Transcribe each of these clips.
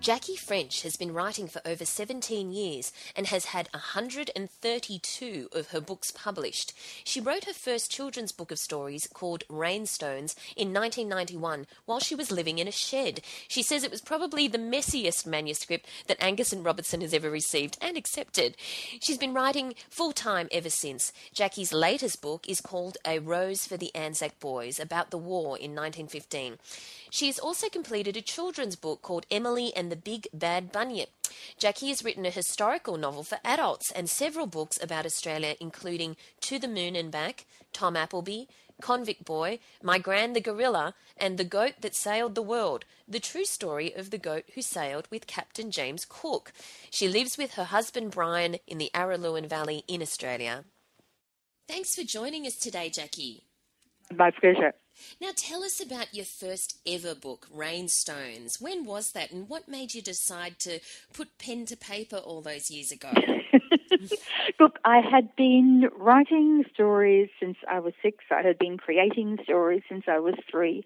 Jackie French has been writing for over 17 years and has had 132 of her books published. She wrote her first children's book of stories called Rainstones in 1991 while she was living in a shed. She says it was probably the messiest manuscript that Angus and Robertson has ever received and accepted. She's been writing full time ever since. Jackie's latest book is called A Rose for the Anzac Boys about the war in 1915. She has also completed a children's book called Emily and the Big Bad Bunyip. Jackie has written a historical novel for adults and several books about Australia, including To the Moon and Back, Tom Appleby, Convict Boy, My Gran the Gorilla, and The Goat That Sailed the World, the true story of the goat who sailed with Captain James Cook. She lives with her husband Brian in the Araluen Valley in Australia. Thanks for joining us today, Jackie. My pleasure. Now, tell us about your first ever book, Rainstones. When was that, and what made you decide to put pen to paper all those years ago? Look, I had been writing stories since I was six. I had been creating stories since I was three.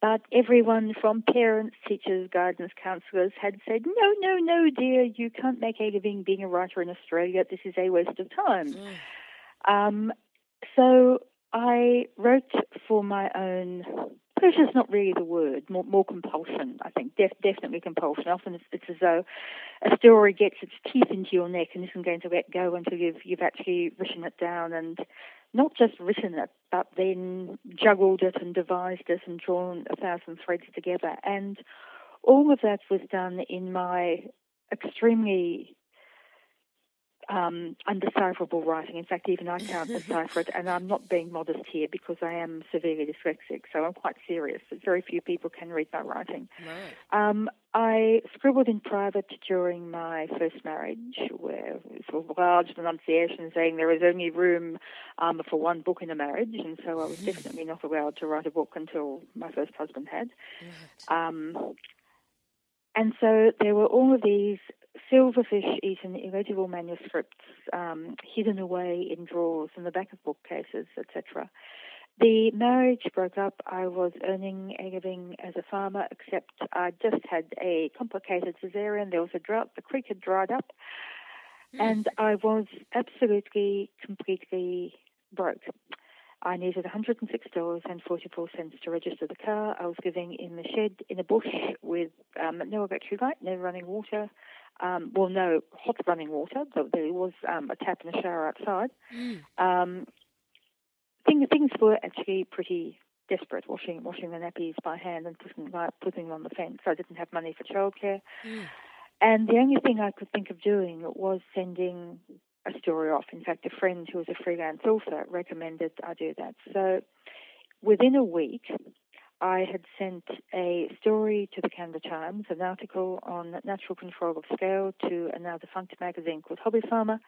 But everyone from parents, teachers, guidance counselors had said, no, no, no, dear, you can't make a living being a writer in Australia. This is a waste of time. Mm. Um, so I wrote for my own pleasure is not really the word, more, more compulsion, I think. Def, definitely compulsion. Often it's, it's, as though a story gets its teeth into your neck and isn't going to let go until you've, you've actually written it down and not just written it, but then juggled it and devised it and drawn a thousand threads together. And all of that was done in my extremely um, undecipherable writing. In fact, even I can't decipher it, and I'm not being modest here because I am severely dyslexic, so I'm quite serious. Very few people can read my writing. Right. Um, I scribbled in private during my first marriage, where sort of large denunciation saying there is only room um, for one book in a marriage, and so I was hmm. definitely not allowed to write a book until my first husband had. Right. Um, and so there were all of these silverfish eaten illegible manuscripts um, hidden away in drawers in the back of bookcases, etc. The marriage broke up. I was earning a living as a farmer, except I just had a complicated cesarean. There was a drought. The creek had dried up. Hmm. And I was absolutely, completely broke. I needed $106.44 to register the car. I was living in the shed in a bush with um, no electric light, no running water, um, well, no hot running water, but there was um, a tap and a shower outside. Mm. Um, things things were actually pretty desperate. Washing washing the nappies by hand and putting putting them on the fence. I didn't have money for childcare, mm. and the only thing I could think of doing was sending a story off. In fact, a friend who was a freelance author recommended I do that. So within a week, I had sent a story to the Canberra Times, an article on natural control of scale to another defunct magazine called Hobby Farmer,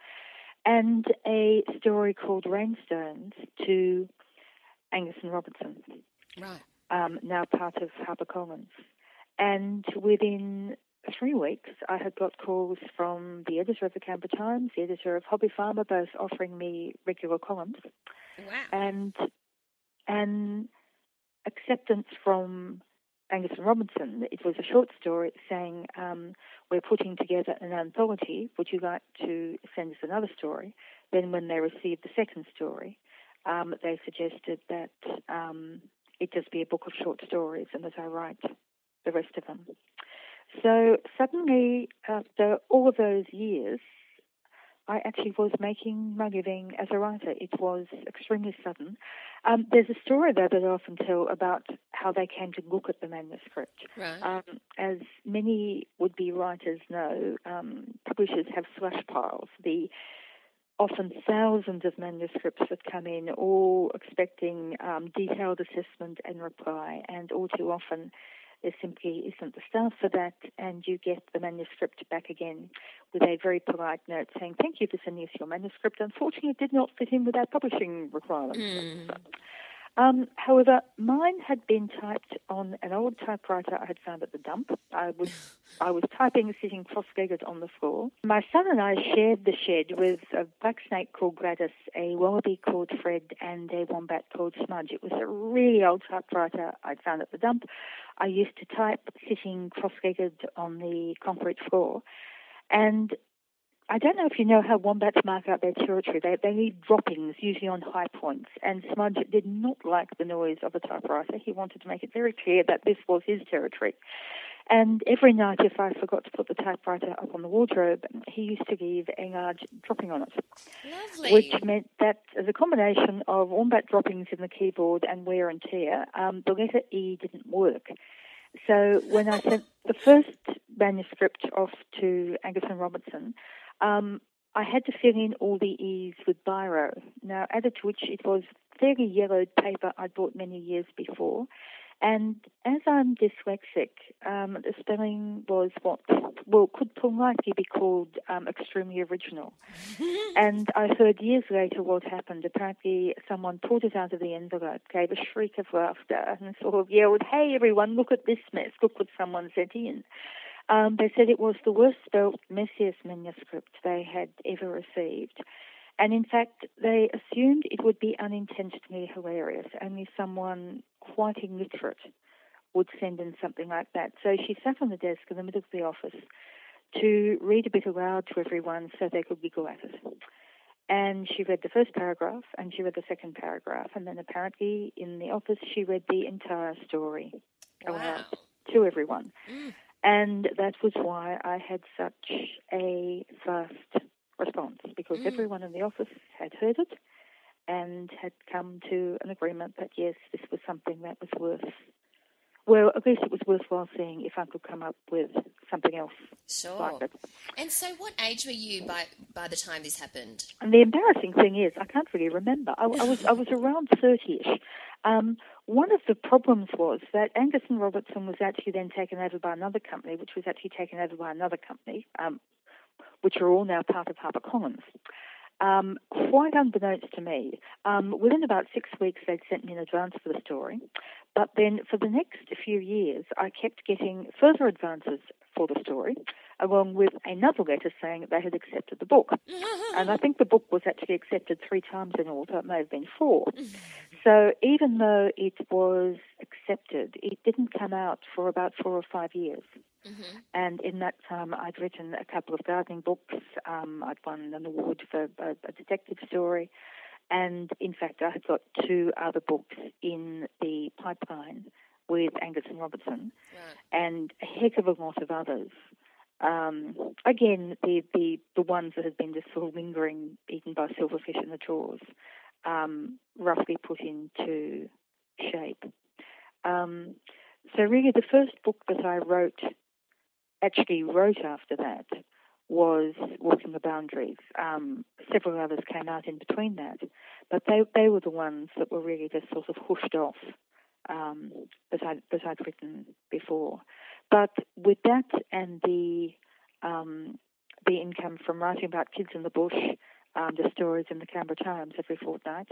and a story called Rainstones to Angus and Robertson, right. um, now part of HarperCollins. And within three weeks, I had got calls from the editor of the Canberra Times, the editor of Hobby Farmer, both offering me regular columns. Wow. And and acceptance from Angus and Robertson. It was a short story saying, um, We're putting together an anthology. Would you like to send us another story? Then, when they received the second story, um, they suggested that um, it just be a book of short stories and that I write the rest of them. So, suddenly, after all those years, I actually was making my living as a writer. It was extremely sudden. Um, there's a story though that I often tell about how they came to look at the manuscript. Right. Um, as many would-be writers know, um, publishers have slush piles. The often thousands of manuscripts that come in, all expecting um, detailed assessment and reply, and all too often there simply isn't the staff for that, and you get the manuscript back again with a very polite note saying, Thank you for sending us your manuscript. Unfortunately, it did not fit in with our publishing requirements. Mm. Um, however, mine had been typed on an old typewriter I had found at the dump. I was I was typing sitting cross-legged on the floor. My son and I shared the shed with a black snake called Gladys, a wallaby called Fred, and a wombat called Smudge. It was a really old typewriter I'd found at the dump. I used to type sitting cross-legged on the concrete floor, and I don't know if you know how wombats mark out their territory. They, they need droppings, usually on high points. And Smudge did not like the noise of a typewriter. He wanted to make it very clear that this was his territory. And every night, if I forgot to put the typewriter up on the wardrobe, he used to leave a large dropping on it. Lovely. Which meant that as a combination of wombat droppings in the keyboard and wear and tear, um, the letter E didn't work. So when I sent the first manuscript off to Angus and Robertson, um, I had to fill in all the E's with biro. Now, added to which it was fairly yellowed paper I'd bought many years before. And as I'm dyslexic, um, the spelling was what, well, could politely be called um, extremely original. and I heard years later what happened. Apparently, someone pulled it out of the envelope, gave a shriek of laughter, and sort of yelled, Hey, everyone, look at this mess. Look what someone sent in. Um, they said it was the worst spelt, messiest manuscript they had ever received. And in fact, they assumed it would be unintentionally hilarious. Only someone quite illiterate would send in something like that. So she sat on the desk in the middle of the office to read a bit aloud to everyone so they could giggle at it. And she read the first paragraph and she read the second paragraph. And then apparently in the office, she read the entire story wow. aloud to everyone. Mm. And that was why I had such a fast response because mm. everyone in the office had heard it and had come to an agreement that yes, this was something that was worth. Well, at least it was worthwhile seeing if I could come up with something else sure. like it. And so, what age were you by by the time this happened? And the embarrassing thing is, I can't really remember. I, I was I was around thirty-ish. Um, one of the problems was that Angus and Robertson was actually then taken over by another company, which was actually taken over by another company, um, which are all now part of HarperCollins. Um, quite unbeknownst to me, um, within about six weeks they'd sent me an advance for the story. But then for the next few years, I kept getting further advances for the story, along with another letter saying that they had accepted the book. and I think the book was actually accepted three times in all, so it may have been four. so even though it was accepted, it didn't come out for about four or five years. Mm-hmm. And in that time, I'd written a couple of gardening books. Um, I'd won an award for a, a, detective story. And in fact, I had got two other books in the pipeline with Angus and Robertson, right. and a heck of a lot of others. Um, again, the, the the ones that have been just sort of lingering, eaten by silverfish in the drawers, um, roughly put into shape. Um, so really, the first book that I wrote, actually wrote after that, was Walking the Boundaries. Um, several others came out in between that, but they they were the ones that were really just sort of hushed off um, that I'd that I'd written before. But with that and the um, the income from writing about kids in the bush, um, the stories in the Canberra Times every fortnight,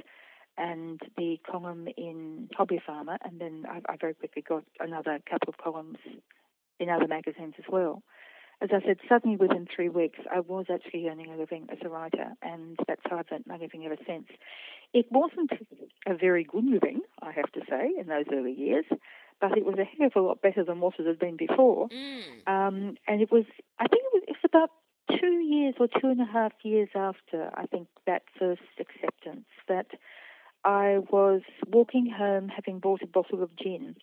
and the column in Hobby Farmer, and then I, I very quickly got another couple of columns in other magazines as well as I said, suddenly within three weeks, I was actually earning a living as a writer, and that's how I've earned my living ever since. It wasn't a very good living, I have to say, in those early years, but it was a hell of a lot better than what it had been before. Mm. Um, and it was, I think it was, it was about two years or two and a half years after, I think, that first acceptance that I was walking home having bought a bottle of gin,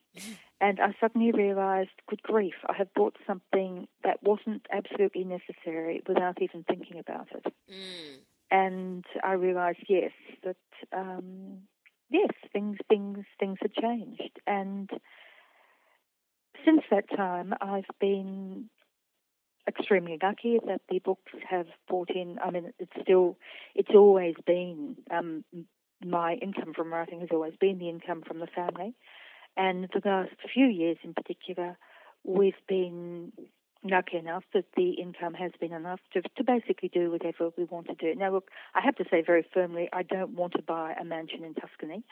and I suddenly realized, good grief, I have bought something that wasn't absolutely necessary without even thinking about it. Mm. And I realized, yes, that um, yes, things things things had changed, and since that time, I've been extremely lucky that the books have brought in. I mean, it's still, it's always been um, my income from writing has always been the income from the family, and the last few years in particular, we've been lucky enough that the income has been enough to, to basically do whatever we want to do. Now, look, I have to say very firmly, I don't want to buy a mansion in Tuscany.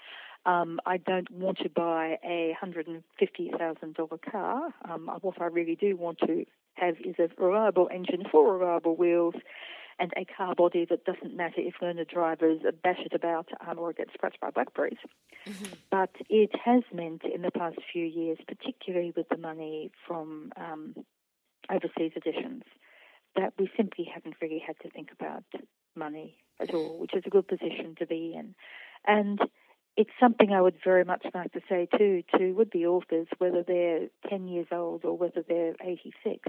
Um, I don't want to buy a $150,000 car. Um, what I really do want to have is a reliable engine, four reliable wheels, and a car body that doesn't matter if learner drivers bash it about um, or get scratched by blackberries. Mm-hmm. But it has meant in the past few years, particularly with the money from um, overseas editions, that we simply haven't really had to think about money at all, which is a good position to be in. And it's something I would very much like to say too to would-be authors, whether they're 10 years old or whether they're 86.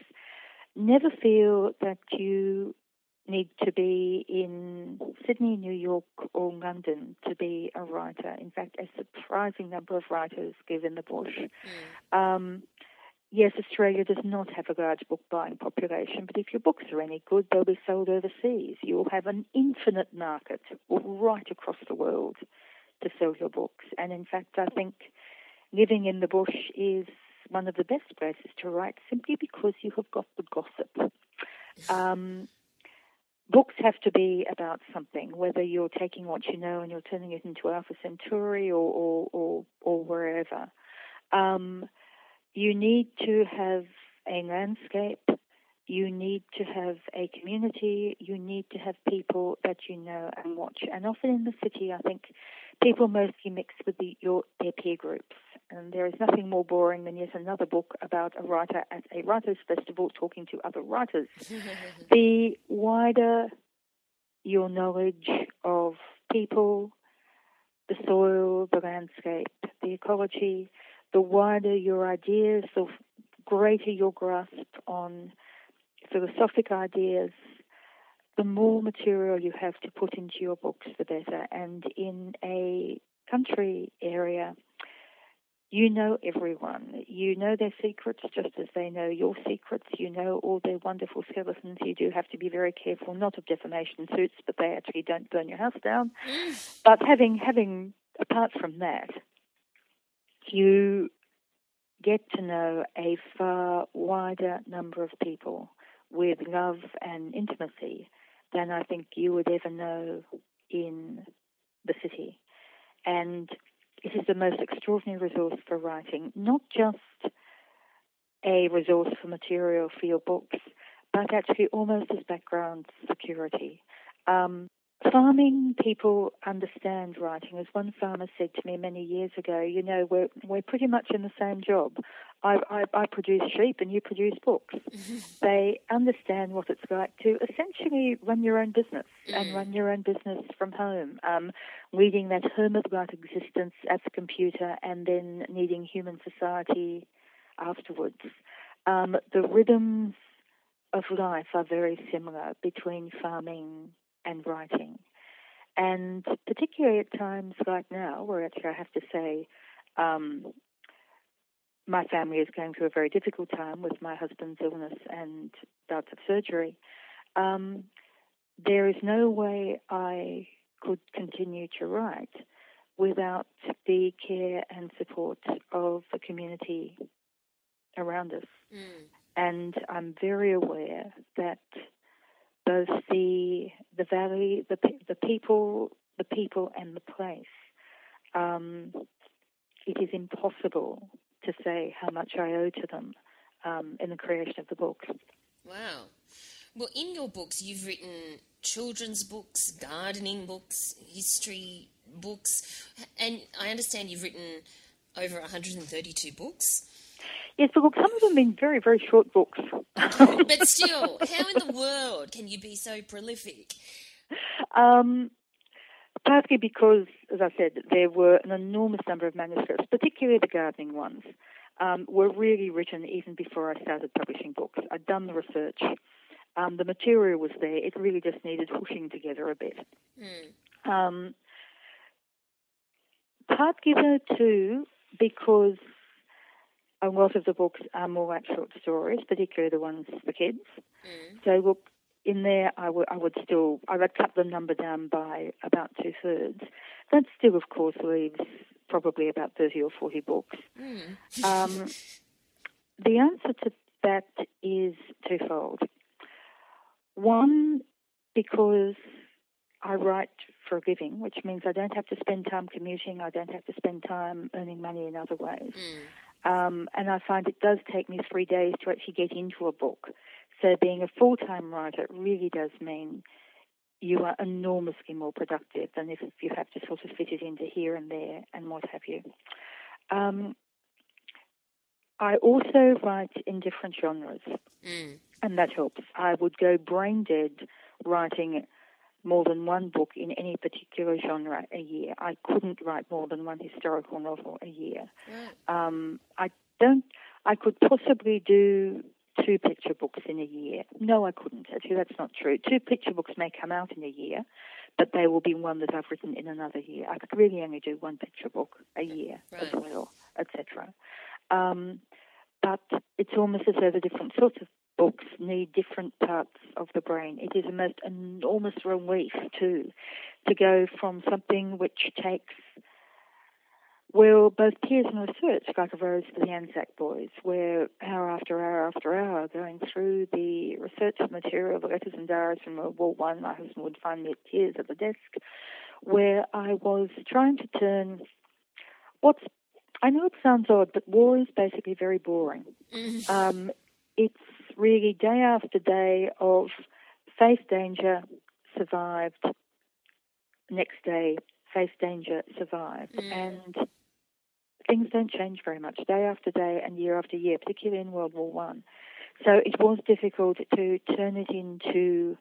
Never feel that you need to be in Sydney, New York, or London to be a writer. In fact, a surprising number of writers live in the bush. Mm. Um, yes, Australia does not have a large book buying population, but if your books are any good, they'll be sold overseas. You'll have an infinite market right across the world to sell your books. And in fact, I think living in the bush is one of the best places to write simply because you have got the gossip. Um, books have to be about something, whether you're taking what you know and you're turning it into Alpha Centauri or, or, or, or wherever. Um, you need to have a landscape. You need to have a community. You need to have people that you know and watch. And often in the city, I think people mostly mix with the, your, their peer groups. And there is nothing more boring than yet another book about a writer at a writers' festival talking to other writers. the wider your knowledge of people, the soil, the landscape, the ecology, the wider your ideas, the greater your grasp on philosophic ideas, the more material you have to put into your books, the better. And in a country area, you know everyone. You know their secrets just as they know your secrets. You know all their wonderful skeletons. You do have to be very careful, not of defamation suits, but they actually don't burn your house down. Mm. but having having apart from that, you get to know a far wider number of people with love and intimacy than I think you would ever know in the city. And it is the most extraordinary resource for writing, not just a resource for material for your books, but actually almost as background security. Um, farming people understand writing. As one farmer said to me many years ago, you know, we're we're pretty much in the same job. I, I, I produce sheep and you produce books. they understand what it's like to essentially run your own business and mm. run your own business from home, um, leading that hermit-like existence at the computer and then needing human society afterwards. Um, the rhythms of life are very similar between farming and writing. And particularly at times like now, where actually I have to say, um, my family is going through a very difficult time with my husband's illness and bouts of surgery. Um, there is no way I could continue to write without the care and support of the community around us. Mm. And I'm very aware that both the the valley, the the people, the people, and the place. Um, it is impossible to say how much I owe to them um, in the creation of the book. Wow. Well, in your books, you've written children's books, gardening books, history books, and I understand you've written over 132 books. Yes, but look, some of them have been very, very short books. but still, how in the world can you be so prolific? Um, partly because, as I said, there were an enormous number of manuscripts, particularly the gardening ones, um, were really written even before I started publishing books. I'd done the research. Um, the material was there. It really just needed pushing together a bit. Mm. Um, partly, though, too, because a lot of the books are more like short stories, particularly the ones for kids. Mm. So look, in there, I would would still I would cut the number down by about two thirds. That still, of course, leaves probably about thirty or forty books. Mm. Um, the answer to that is twofold. One, because I write for a living, which means I don't have to spend time commuting, I don't have to spend time earning money in other ways. Mm. Um, and I find it does take me three days to actually get into a book. So being a full time writer really does mean you are enormously more productive than if you have to sort of fit it into here and there and what have you. Um, I also write in different genres, Mm. and that helps. I would go brain dead writing more than one book in any particular genre a year. I couldn't write more than one historical novel a year. Right. Um, I don't. I could possibly do two picture books in a year. No, I couldn't. Actually, that's not true. Two picture books may come out in a year, but they will be one that I've written in another year. I could really only do one picture book a year as well, etc. Um, but it's almost as though the different sorts of different parts of the brain. It is a most enormous relief too to go from something which takes well, both peers and research, like a Rose for the Anzac Boys, where hour after hour after hour, going through the research material, the letters and diaries from World War One, my husband would find me at tears at the desk, where I was trying to turn what's I know it sounds odd, but war is basically very boring. Mm. Um, it's really day after day of face danger, survived, next day, face danger, survived. Mm. And things don't change very much day after day and year after year, particularly in World War One. So it was difficult to turn it into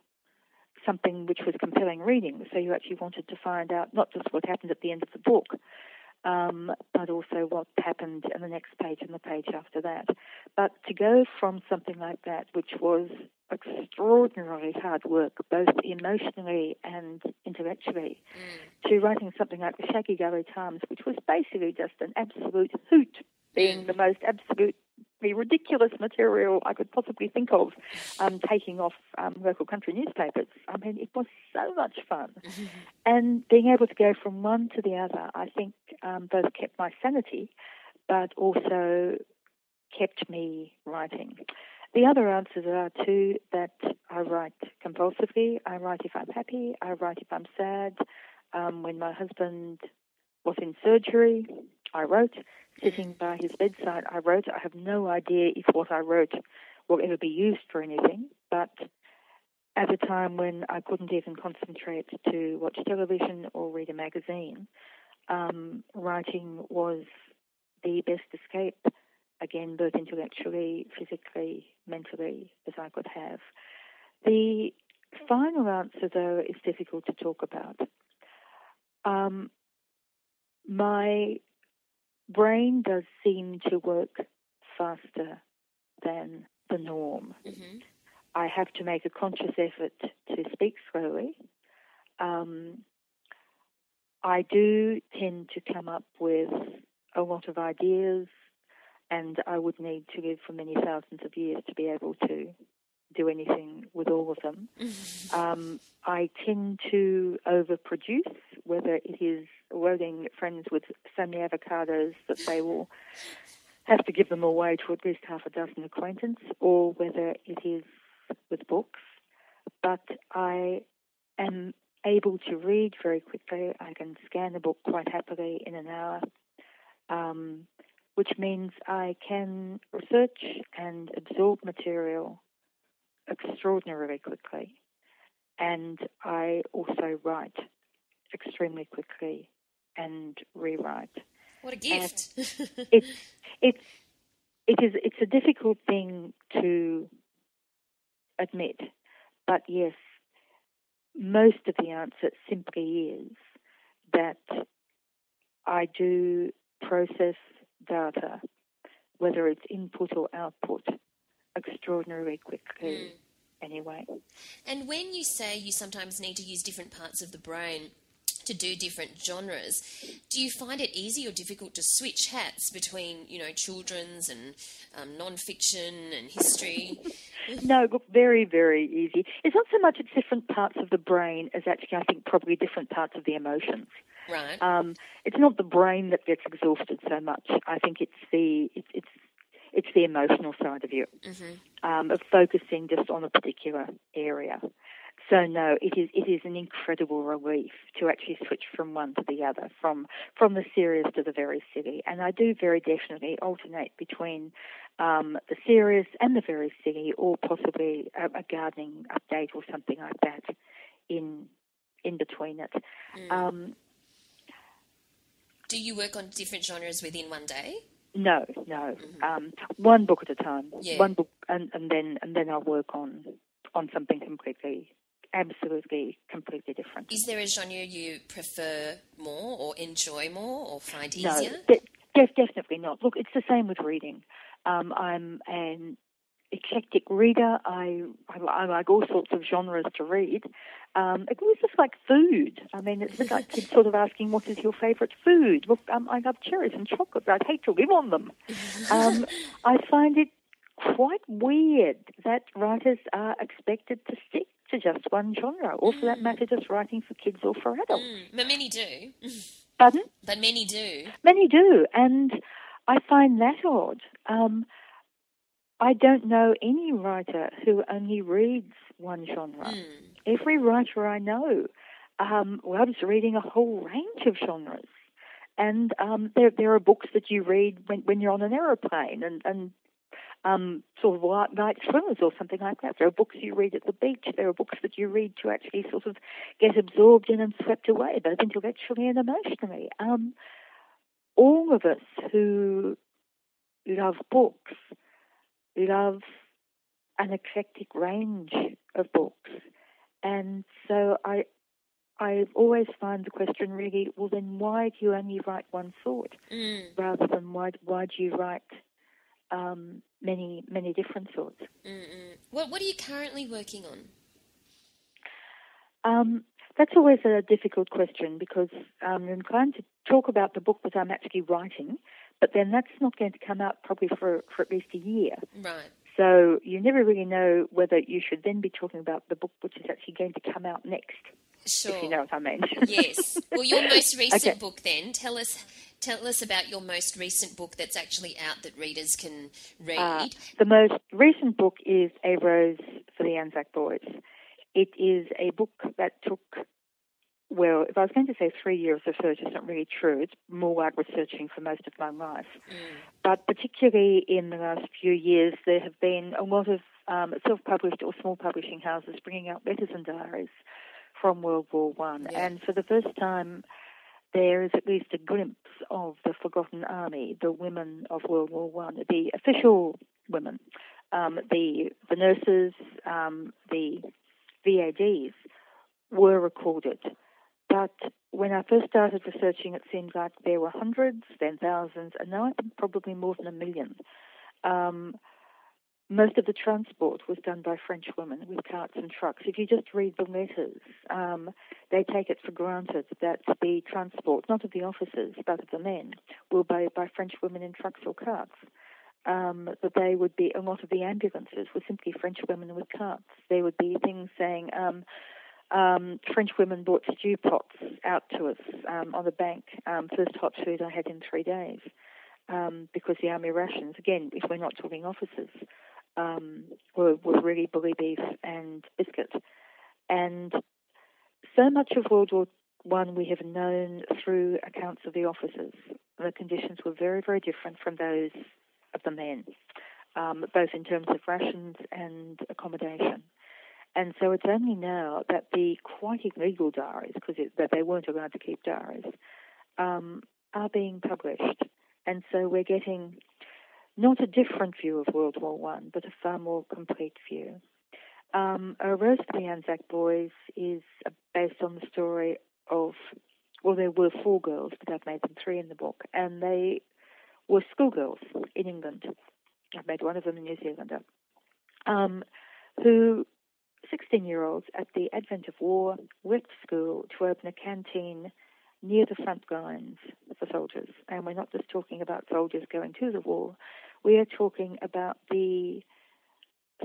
something which was compelling reading. So you actually wanted to find out not just what happened at the end of the book, um, but also what happened in the next page and the page after that. But to go from something like that, which was extraordinarily hard work, both emotionally and intellectually, Mm. to writing something like the Shaggy Gully Times, which was basically just an absolute hoot, being the most absolutely ridiculous material I could possibly think of, um, taking off um, local country newspapers. I mean, it was so much fun. And being able to go from one to the other, I think um, both kept my sanity, but also kept me writing. The other answers are too that I write compulsively. I write if I'm happy. I write if I'm sad. Um, when my husband was in surgery, I wrote. Sitting by his bedside, I wrote. I have no idea if what I wrote will ever be used for anything, but at a time when I couldn't even concentrate to watch television or read a magazine, um, writing was the best escape, again, both intellectually, physically, mentally, as I could have. The final answer, though, is difficult to talk about. Um, my brain does seem to work faster than the norm. Mhm. I have to make a conscious effort to speak slowly. Um, I do tend to come up with a lot of ideas, and I would need to live for many thousands of years to be able to do anything with all of them. Um, I tend to overproduce, whether it is loading friends with so many avocados that they will have to give them away to at least half a dozen acquaintance, or whether it is with books. But I am able to read very quickly. I can scan a book quite happily in an hour, um, which means I can research and absorb material extraordinarily quickly. And I also write extremely quickly and rewrite. What a gift. It's it's it is it's a difficult thing to admit, but yes, most of the answer simply is that I do process data, whether it's input or output, extraordinarily quickly. Mm. Anyway, And when you say you sometimes need to use different parts of the brain to do different genres. Do you find it easy or difficult to switch hats between, you know, children's and um, non-fiction and history? No, look, very, very easy. It's not so much it's different parts of the brain as actually, I think, probably different parts of the emotions. Right. Um, it's not the brain that gets exhausted so much. I think it's the it's it's, it's the emotional side of you, mm-hmm. um, of focusing just on a particular area. So no, it is it is an incredible relief to actually switch from one to the other, from from the serious to the very silly. And I do very definitely alternate between um, the serious and the very silly, or possibly a, a, gardening update or something like that in in between it. Mm. Um, do you work on different genres within one day? No, no. Mm-hmm. Um, one book at a time. Yeah. One book, and, and then and then I'll work on on something completely absolutely completely different. Is there a genre you prefer more or enjoy more or find easier? No, de- definitely not. Look, it's the same with reading. Um, I'm an eclectic reader. I, I, I, like all sorts of genres to read. Um, it was just like food. I mean, it's just like kids sort of asking, "What is your favourite food?" Look, um, I love cherries and chocolate. I'd hate to live on them. Um, I find it quite weird that writers are expected to stick to just one genre, or for that matter, just writing for kids or for adults. Mm, but many do. Pardon? But many do. Many do, and I find that odd. Um, I don't know any writer who only reads one genre. Mm. Every writer I know um, loves reading a whole range of genres. And um, there, there are books that you read when, when you're on an aeroplane, and, and um, sort of light, night thrillers or something like that. There are books you read at the beach. There are books that you read to actually sort of get absorbed in and swept away, both intellectually and emotionally. Um, all of us who love books love an eclectic range of books, and so I I always find the question really, well, then why do you only write one sort mm. rather than why why do you write um, many many different sorts. Mm-mm. What What are you currently working on? Um, that's always a difficult question because um, I'm inclined to talk about the book that I'm actually writing, but then that's not going to come out probably for for at least a year. Right. So you never really know whether you should then be talking about the book which is actually going to come out next. Sure. If you know what I mean. yes. Well, your most recent okay. book, then, tell us tell us about your most recent book that's actually out that readers can read. Uh, the most recent book is A Rose for the Anzac Boys. It is a book that took, well, if I was going to say three years of research, it's not really true. It's more like researching for most of my life. Mm. But particularly in the last few years, there have been a lot of um, self-published or small publishing houses bringing out letters and diaries from World War One, yeah. and for the first time there is at least a glimpse of the forgotten army, the women of World War One, the official women, um, the the nurses, um, the VADs were recorded. But when I first started researching, it seemed like there were hundreds, then thousands, and now I think probably more than a million. Um, most of the transport was done by French women with carts and trucks. If you just read the letters, um, they take it for granted that the transport, not of the officers but of the men, will be by French women in trucks or carts. Um, that they would be a lot of the ambulances were simply French women with carts. There would be things saying. Um, um, French women brought stew pots out to us um, on the bank. Um, first hot food I had in three days um, because the army rations, again, if we're not talking officers, um, were, were really bully beef and biscuit. And so much of World War One we have known through accounts of the officers. The conditions were very, very different from those of the men, um, both in terms of rations and accommodation. And so it's only now that the quite illegal diaries, because that they weren't allowed to keep diaries, um, are being published. And so we're getting not a different view of World War One, but a far more complete view. Um, a Rose for the Anzac Boys is based on the story of, well, there were four girls, but I've made them three in the book, and they were schoolgirls in England. I've made one of them a New Zealander, um, who 16 year olds at the advent of war left school to open a canteen near the front lines for soldiers. And we're not just talking about soldiers going to the war, we are talking about the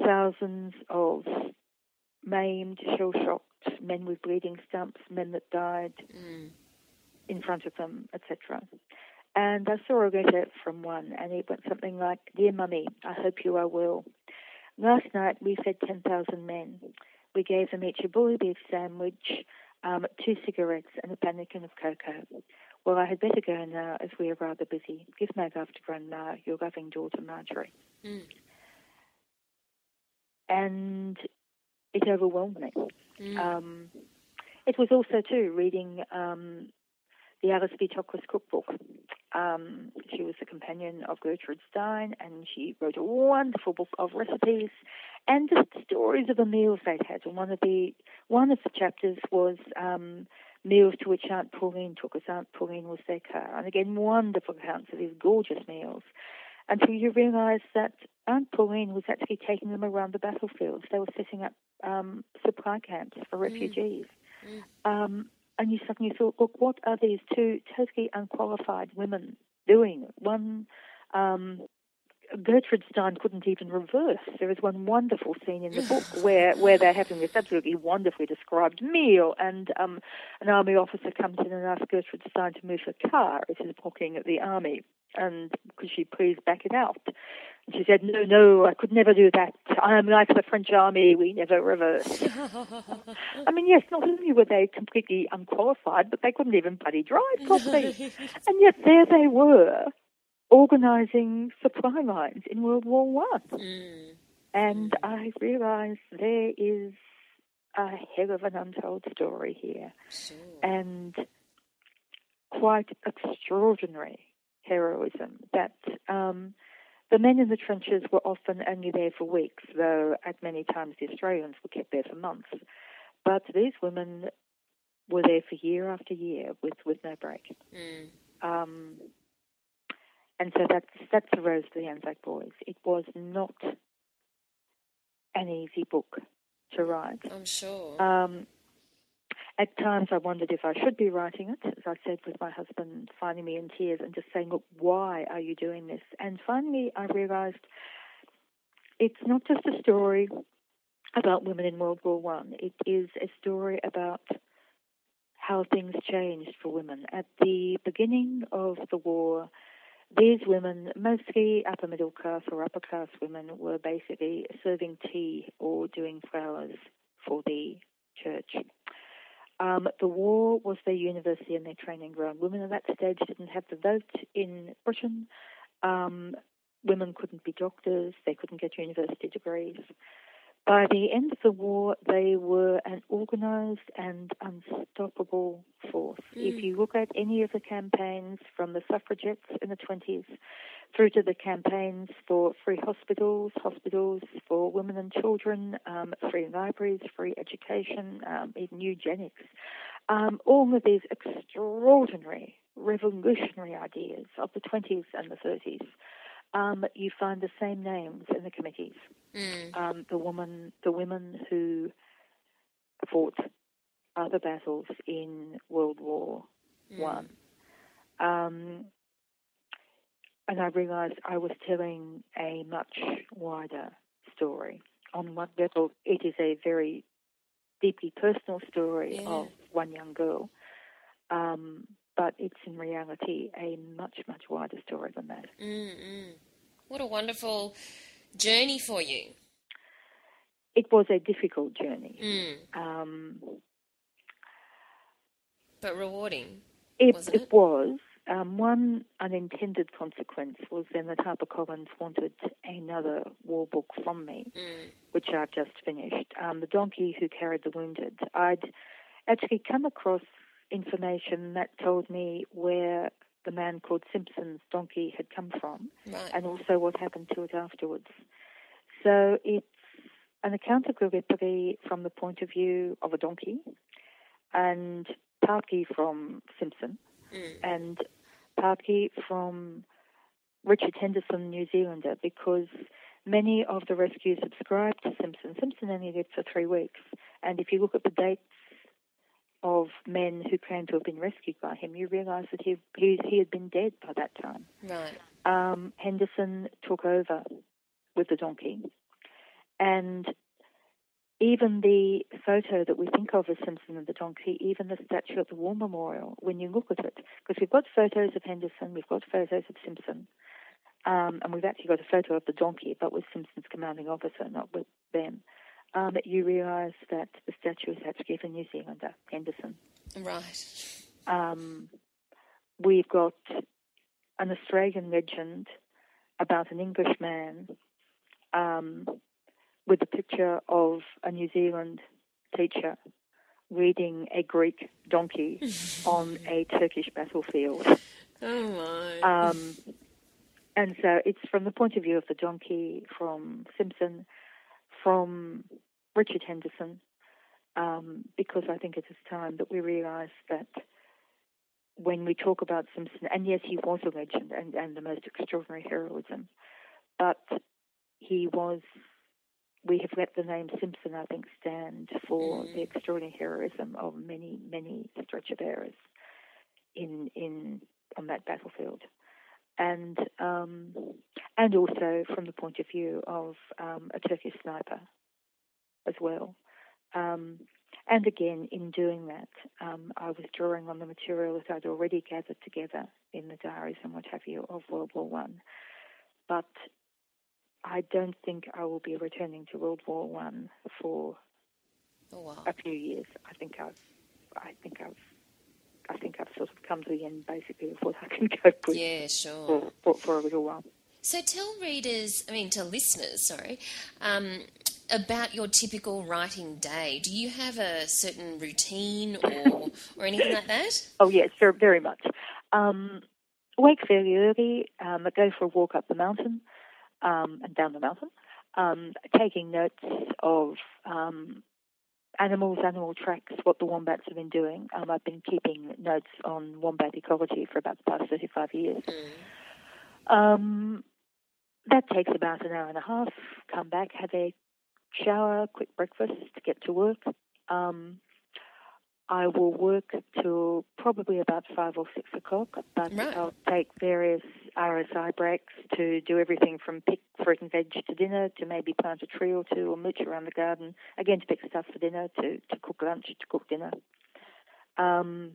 thousands of maimed, shell shocked men with bleeding stumps, men that died mm. in front of them, etc. And I saw a letter from one, and it went something like Dear Mummy, I hope you are well. Last night we fed 10,000 men. We gave them each a bully beef sandwich, um, two cigarettes, and a pannikin of cocoa. Well, I had better go now as we are rather busy. Give my love to Grandma, your loving daughter Marjorie. Mm. And it overwhelmed me. Mm. Um, it was also, too, reading um, the Alice B. Toklas cookbook. Um, she was a companion of Gertrude Stein, and she wrote a wonderful book of recipes and just stories of the meals they'd had. And one of the one of the chapters was um, meals to which Aunt Pauline took us. Aunt Pauline was their car, and again, wonderful accounts of these gorgeous meals. Until you realise that Aunt Pauline was actually taking them around the battlefields. They were setting up um, supply camps for mm. refugees. Mm. Mm. Um, and you suddenly thought, look, what are these two totally unqualified women doing? One, um, Gertrude Stein couldn't even reverse. There is one wonderful scene in the book where, where they're having this absolutely wonderfully described meal, and um, an army officer comes in and asks Gertrude Stein to move her car as she's walking at the army, and could she please back it out? And she said, No, no, I could never do that. I am like the French army, we never reverse. I mean, yes, not only were they completely unqualified, but they couldn't even bloody drive properly. and yet there they were, organising supply lines in World War One. Mm. And mm. I realised there is a hell of an untold story here. Sure. And quite extraordinary heroism that um, the men in the trenches were often only there for weeks, though at many times the Australians were kept there for months. But these women were there for year after year with, with no break. Mm. Um, and so that's, that's the Rose of the Anzac Boys. It was not an easy book to write. I'm sure. Um, at times, I wondered if I should be writing it, as I said with my husband, finding me in tears and just saying, Look, why are you doing this? And finally, I realized it's not just a story about women in World War One. It is a story about how things changed for women. At the beginning of the war, these women, mostly upper middle class or upper class women, were basically serving tea or doing flowers for the church. Um, the war was their university and their training ground. Women at that stage didn't have the vote in Britain. Um, women couldn't be doctors. They couldn't get university degrees. By the end of the war, they were an organized and unstoppable force. Mm. If you look at any of the campaigns from the suffragettes in the 20s through to the campaigns for free hospitals, hospitals for women and children, um, free libraries, free education, um, even eugenics, um, all of these extraordinary revolutionary ideas of the 20s and the 30s um, you find the same names in the committees. Mm. Um, the woman, the women who fought other battles in World War mm. One, um, and I realised I was telling a much wider story. On one level, it is a very deeply personal story yeah. of one young girl, um, but it's in reality a much, much wider story than that. Mm-hmm. What a wonderful journey for you. It was a difficult journey. Mm. Um, but rewarding. It, it? it was. Um, one unintended consequence was then that HarperCollins wanted another war book from me, mm. which I've just finished. Um, the Donkey Who Carried the Wounded. I'd actually come across information that told me where the man called Simpson's donkey had come from, right. and also what happened to it afterwards. So it's an account of Gallipoli from the point of view of a donkey, and partly from Simpson, mm. and partly from Richard Henderson, New Zealander, because many of the rescues subscribed to Simpson. Simpson only lived for three weeks, and if you look at the dates of men who claimed to have been rescued by him, you realise that he, he he had been dead by that time. Right. Um, Henderson took over with the donkey, and even the photo that we think of as Simpson and the donkey, even the statue at the War Memorial, when you look at it, because we've got photos of Henderson, we've got photos of Simpson, um, and we've actually got a photo of the donkey, but with Simpson's commanding officer, not with them. Um, you realise that the statue is actually a New Zealander, Henderson. Right. Um, we've got an Australian legend about an Englishman um, with a picture of a New Zealand teacher reading a Greek donkey on a Turkish battlefield. Oh my. Um, and so it's from the point of view of the donkey, from Simpson, from Richard Henderson, um, because I think it is time that we realise that when we talk about Simpson, and yes, he was a legend and, and the most extraordinary heroism, but he was. We have let the name Simpson, I think, stand for Mm. the extraordinary heroism of many, many stretcher bearers in in on that battlefield, and um, and also from the point of view of um, a Turkish sniper as well. Um, and again, in doing that, um, I was drawing on the material that I'd already gathered together in the diaries and what have you of World War One. But I don't think I will be returning to World War One for Oh wow. a few years. I think I've, I think I've, I think I've sort of come to the end basically of what I can cope with Yeah, sure. for, for, for a little while. So tell readers, I mean, tell listeners, sorry, um, about your typical writing day. Do you have a certain routine or or anything like that? Oh yes, very, very much. Um, wake fairly early. Um, I go for a walk up the mountain um, and down the mountain, um, taking notes of um, animals, animal tracks, what the wombats have been doing. Um, I've been keeping notes on wombat ecology for about the past 35 years. Um, that takes about an hour and a half. Come back, have a shower, quick breakfast, get to work. Um, I will work till probably about five or six o'clock, but Right. I'll take various RSI breaks to do everything from pick fruit and veg to dinner to maybe plant a tree or two or mooch around the garden, again to pick stuff for dinner, to, to cook lunch, to cook dinner. Um,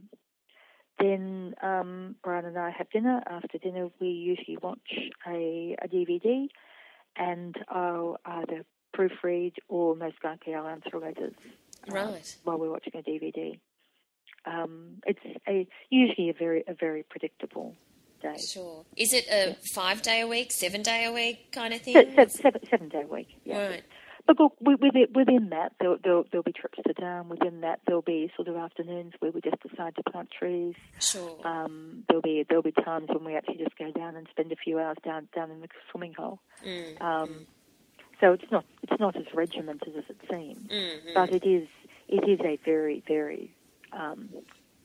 then um, Brian and I have dinner. After dinner, we usually watch a, a DVD, and I'll either proofread or most likely I'll answer letters uh, Right. while we're watching a DVD. Um, it's a usually a very a very predictable day. Sure. Is it a five day a week, seven day a week kind of thing? Se- se- seven, seven day a week. Yeah. Right. But look, within, within that, there'll, there'll, there'll be trips to town. Within that, there'll be sort of afternoons where we just decide to plant trees. Sure. Um, there'll be there'll be times when we actually just go down and spend a few hours down down in the swimming hole. Mm. Um, so it's not it's not as regimented as it seems, Mm-hmm. but it is it is a very very um,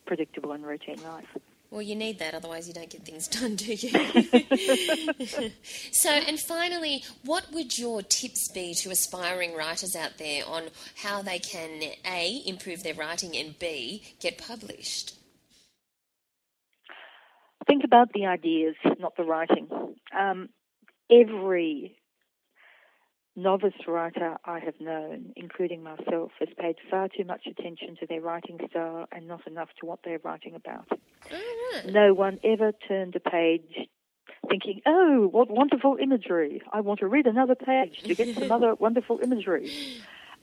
predictable and routine life. Well, you need that, otherwise you don't get things done, do you? so, and finally, what would your tips be to aspiring writers out there on how they can A, improve their writing, and B, get published? Think about the ideas, not the writing. Um, every novice writer I have known, including myself, has paid far too much attention to their writing style and not enough to what they're writing about. Right. No one ever turned a page thinking, oh, what wonderful imagery. I want to read another page to get some other wonderful imagery.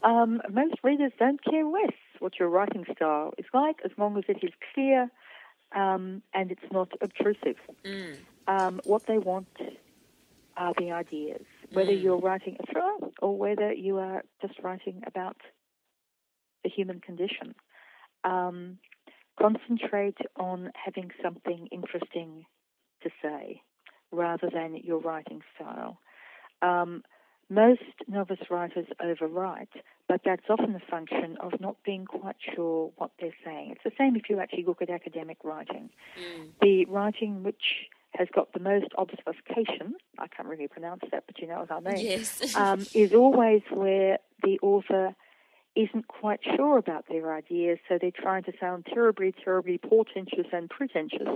Um, most readers don't care less what your writing style is like as long as it is clear um, and it's not obtrusive. Mm. Um, what they want are the ideas, whether Mm. you're writing a thriller or whether you are just writing about the human condition. Um, concentrate on having something interesting to say rather than your writing style. Um, most novice writers overwrite, but that's often a function of not being quite sure what they're saying. It's the same if you actually look at academic writing. Mm. The writing which has got the most obfuscation, I can't really pronounce that, but you know what I mean, Yes. um, is always where the author isn't quite sure about their ideas, so they're trying to sound terribly, terribly portentous and pretentious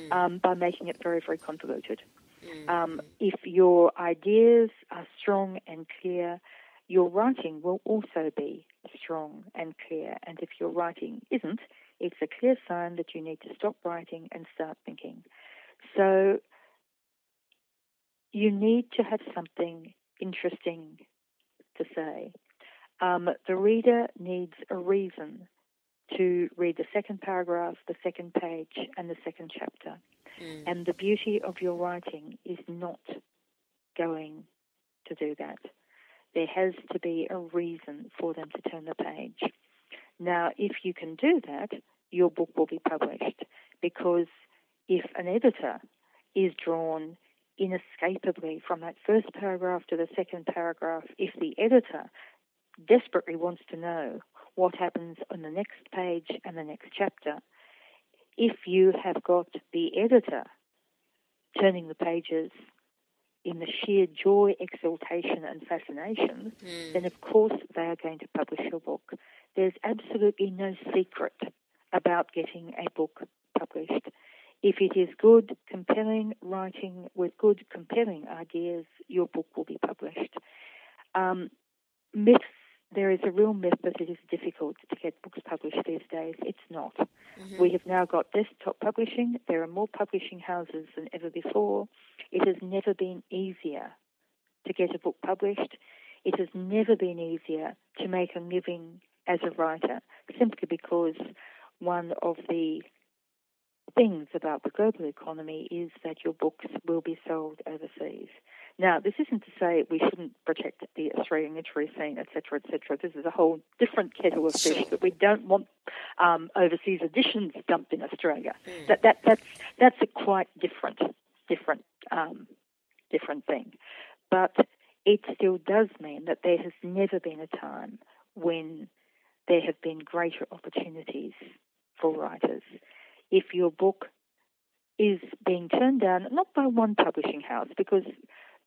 Mm. um, by making it very, very convoluted. Mm. Um, if your ideas are strong and clear, your writing will also be strong and clear. And if your writing isn't, it's a clear sign that you need to stop writing and start thinking. So you need to have something interesting to say. Um, the reader needs a reason to read the second paragraph, the second page, and the second chapter. Mm. And the beauty of your writing is not going to do that. There has to be a reason for them to turn the page. Now, if you can do that, your book will be published because if an editor is drawn inescapably from that first paragraph to the second paragraph, if the editor desperately wants to know what happens on the next page and the next chapter, if you have got the editor turning the pages in the sheer joy, exultation, and fascination, Mm. then of course they are going to publish your book. There's absolutely no secret about getting a book published. If it is good, compelling writing with good, compelling ideas, your book will be published. Um, myths, there is a real myth that it is difficult to get books published these days. It's not. Mhm. We have now got desktop publishing. There are more publishing houses than ever before. It has never been easier to get a book published. It has never been easier to make a living as a writer, simply because one of the things about the global economy is that your books will be sold overseas. Now, this isn't to say we shouldn't protect the Australian literary scene, etc., etc. This is a whole different kettle of fish that we don't want um, overseas editions dumped in Australia. Mm. That that that's that's a quite different different um, different thing, but it still does mean that there has never been a time when there have been greater opportunities for writers. If your book is being turned down, not by one publishing house, because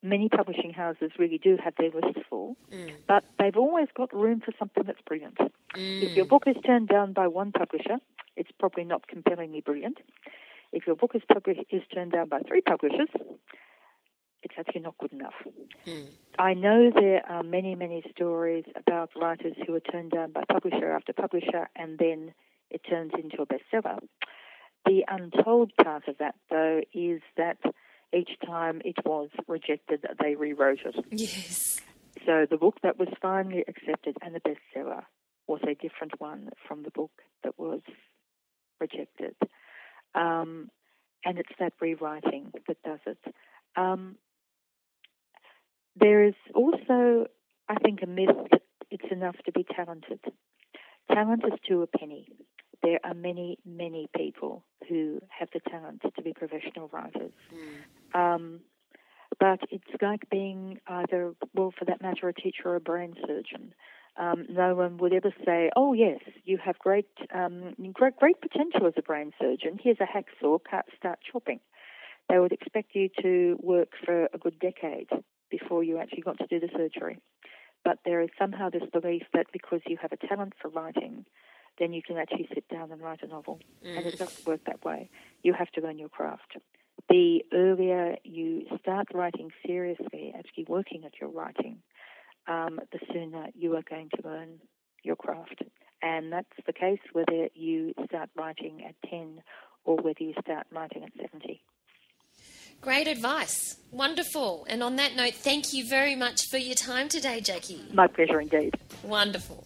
many publishing houses really do have their lists full, Mm. but they've always got room for something that's brilliant. If your Mm. book is turned down by one publisher, it's probably not compellingly brilliant. If your book is, published, is turned down by three publishers, it's actually not good enough. Mm. I know there are many, many stories about writers who are turned down by publisher after publisher and then it turns into a bestseller. The untold part of that, though, is that each time it was rejected, they rewrote it. Yes. So the book that was finally accepted and the bestseller was a different one from the book that was rejected. Um, and it's that rewriting that does it. Um, there is also, I think, a myth that it's enough to be talented. Talent is to a penny. There are many, many people who have the talent to be professional writers. Mm. Um, but it's like being either, well, for that matter, a teacher or a brain surgeon. Um, no one would ever say, "Oh, yes, you have great, um, great, great potential as a brain surgeon. Here's a hacksaw. Cut, start chopping." They would expect you to work for a good decade before you actually got to do the surgery. But there is somehow this belief that because you have a talent for writing, then you can actually sit down and write a novel. And it doesn't work that way. You have to learn your craft. The earlier you start writing seriously, actually working at your writing, um, the sooner you are going to learn your craft. And that's the case whether you start writing at 10 or whether you start writing at 70. Great advice. Wonderful. And on that note, thank you very much for your time today, Jackie. My pleasure indeed. Wonderful.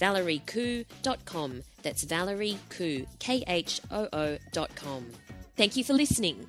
www.valeriekoo.com. That's Valerie Khoo, K H O O.com. Thank you for listening.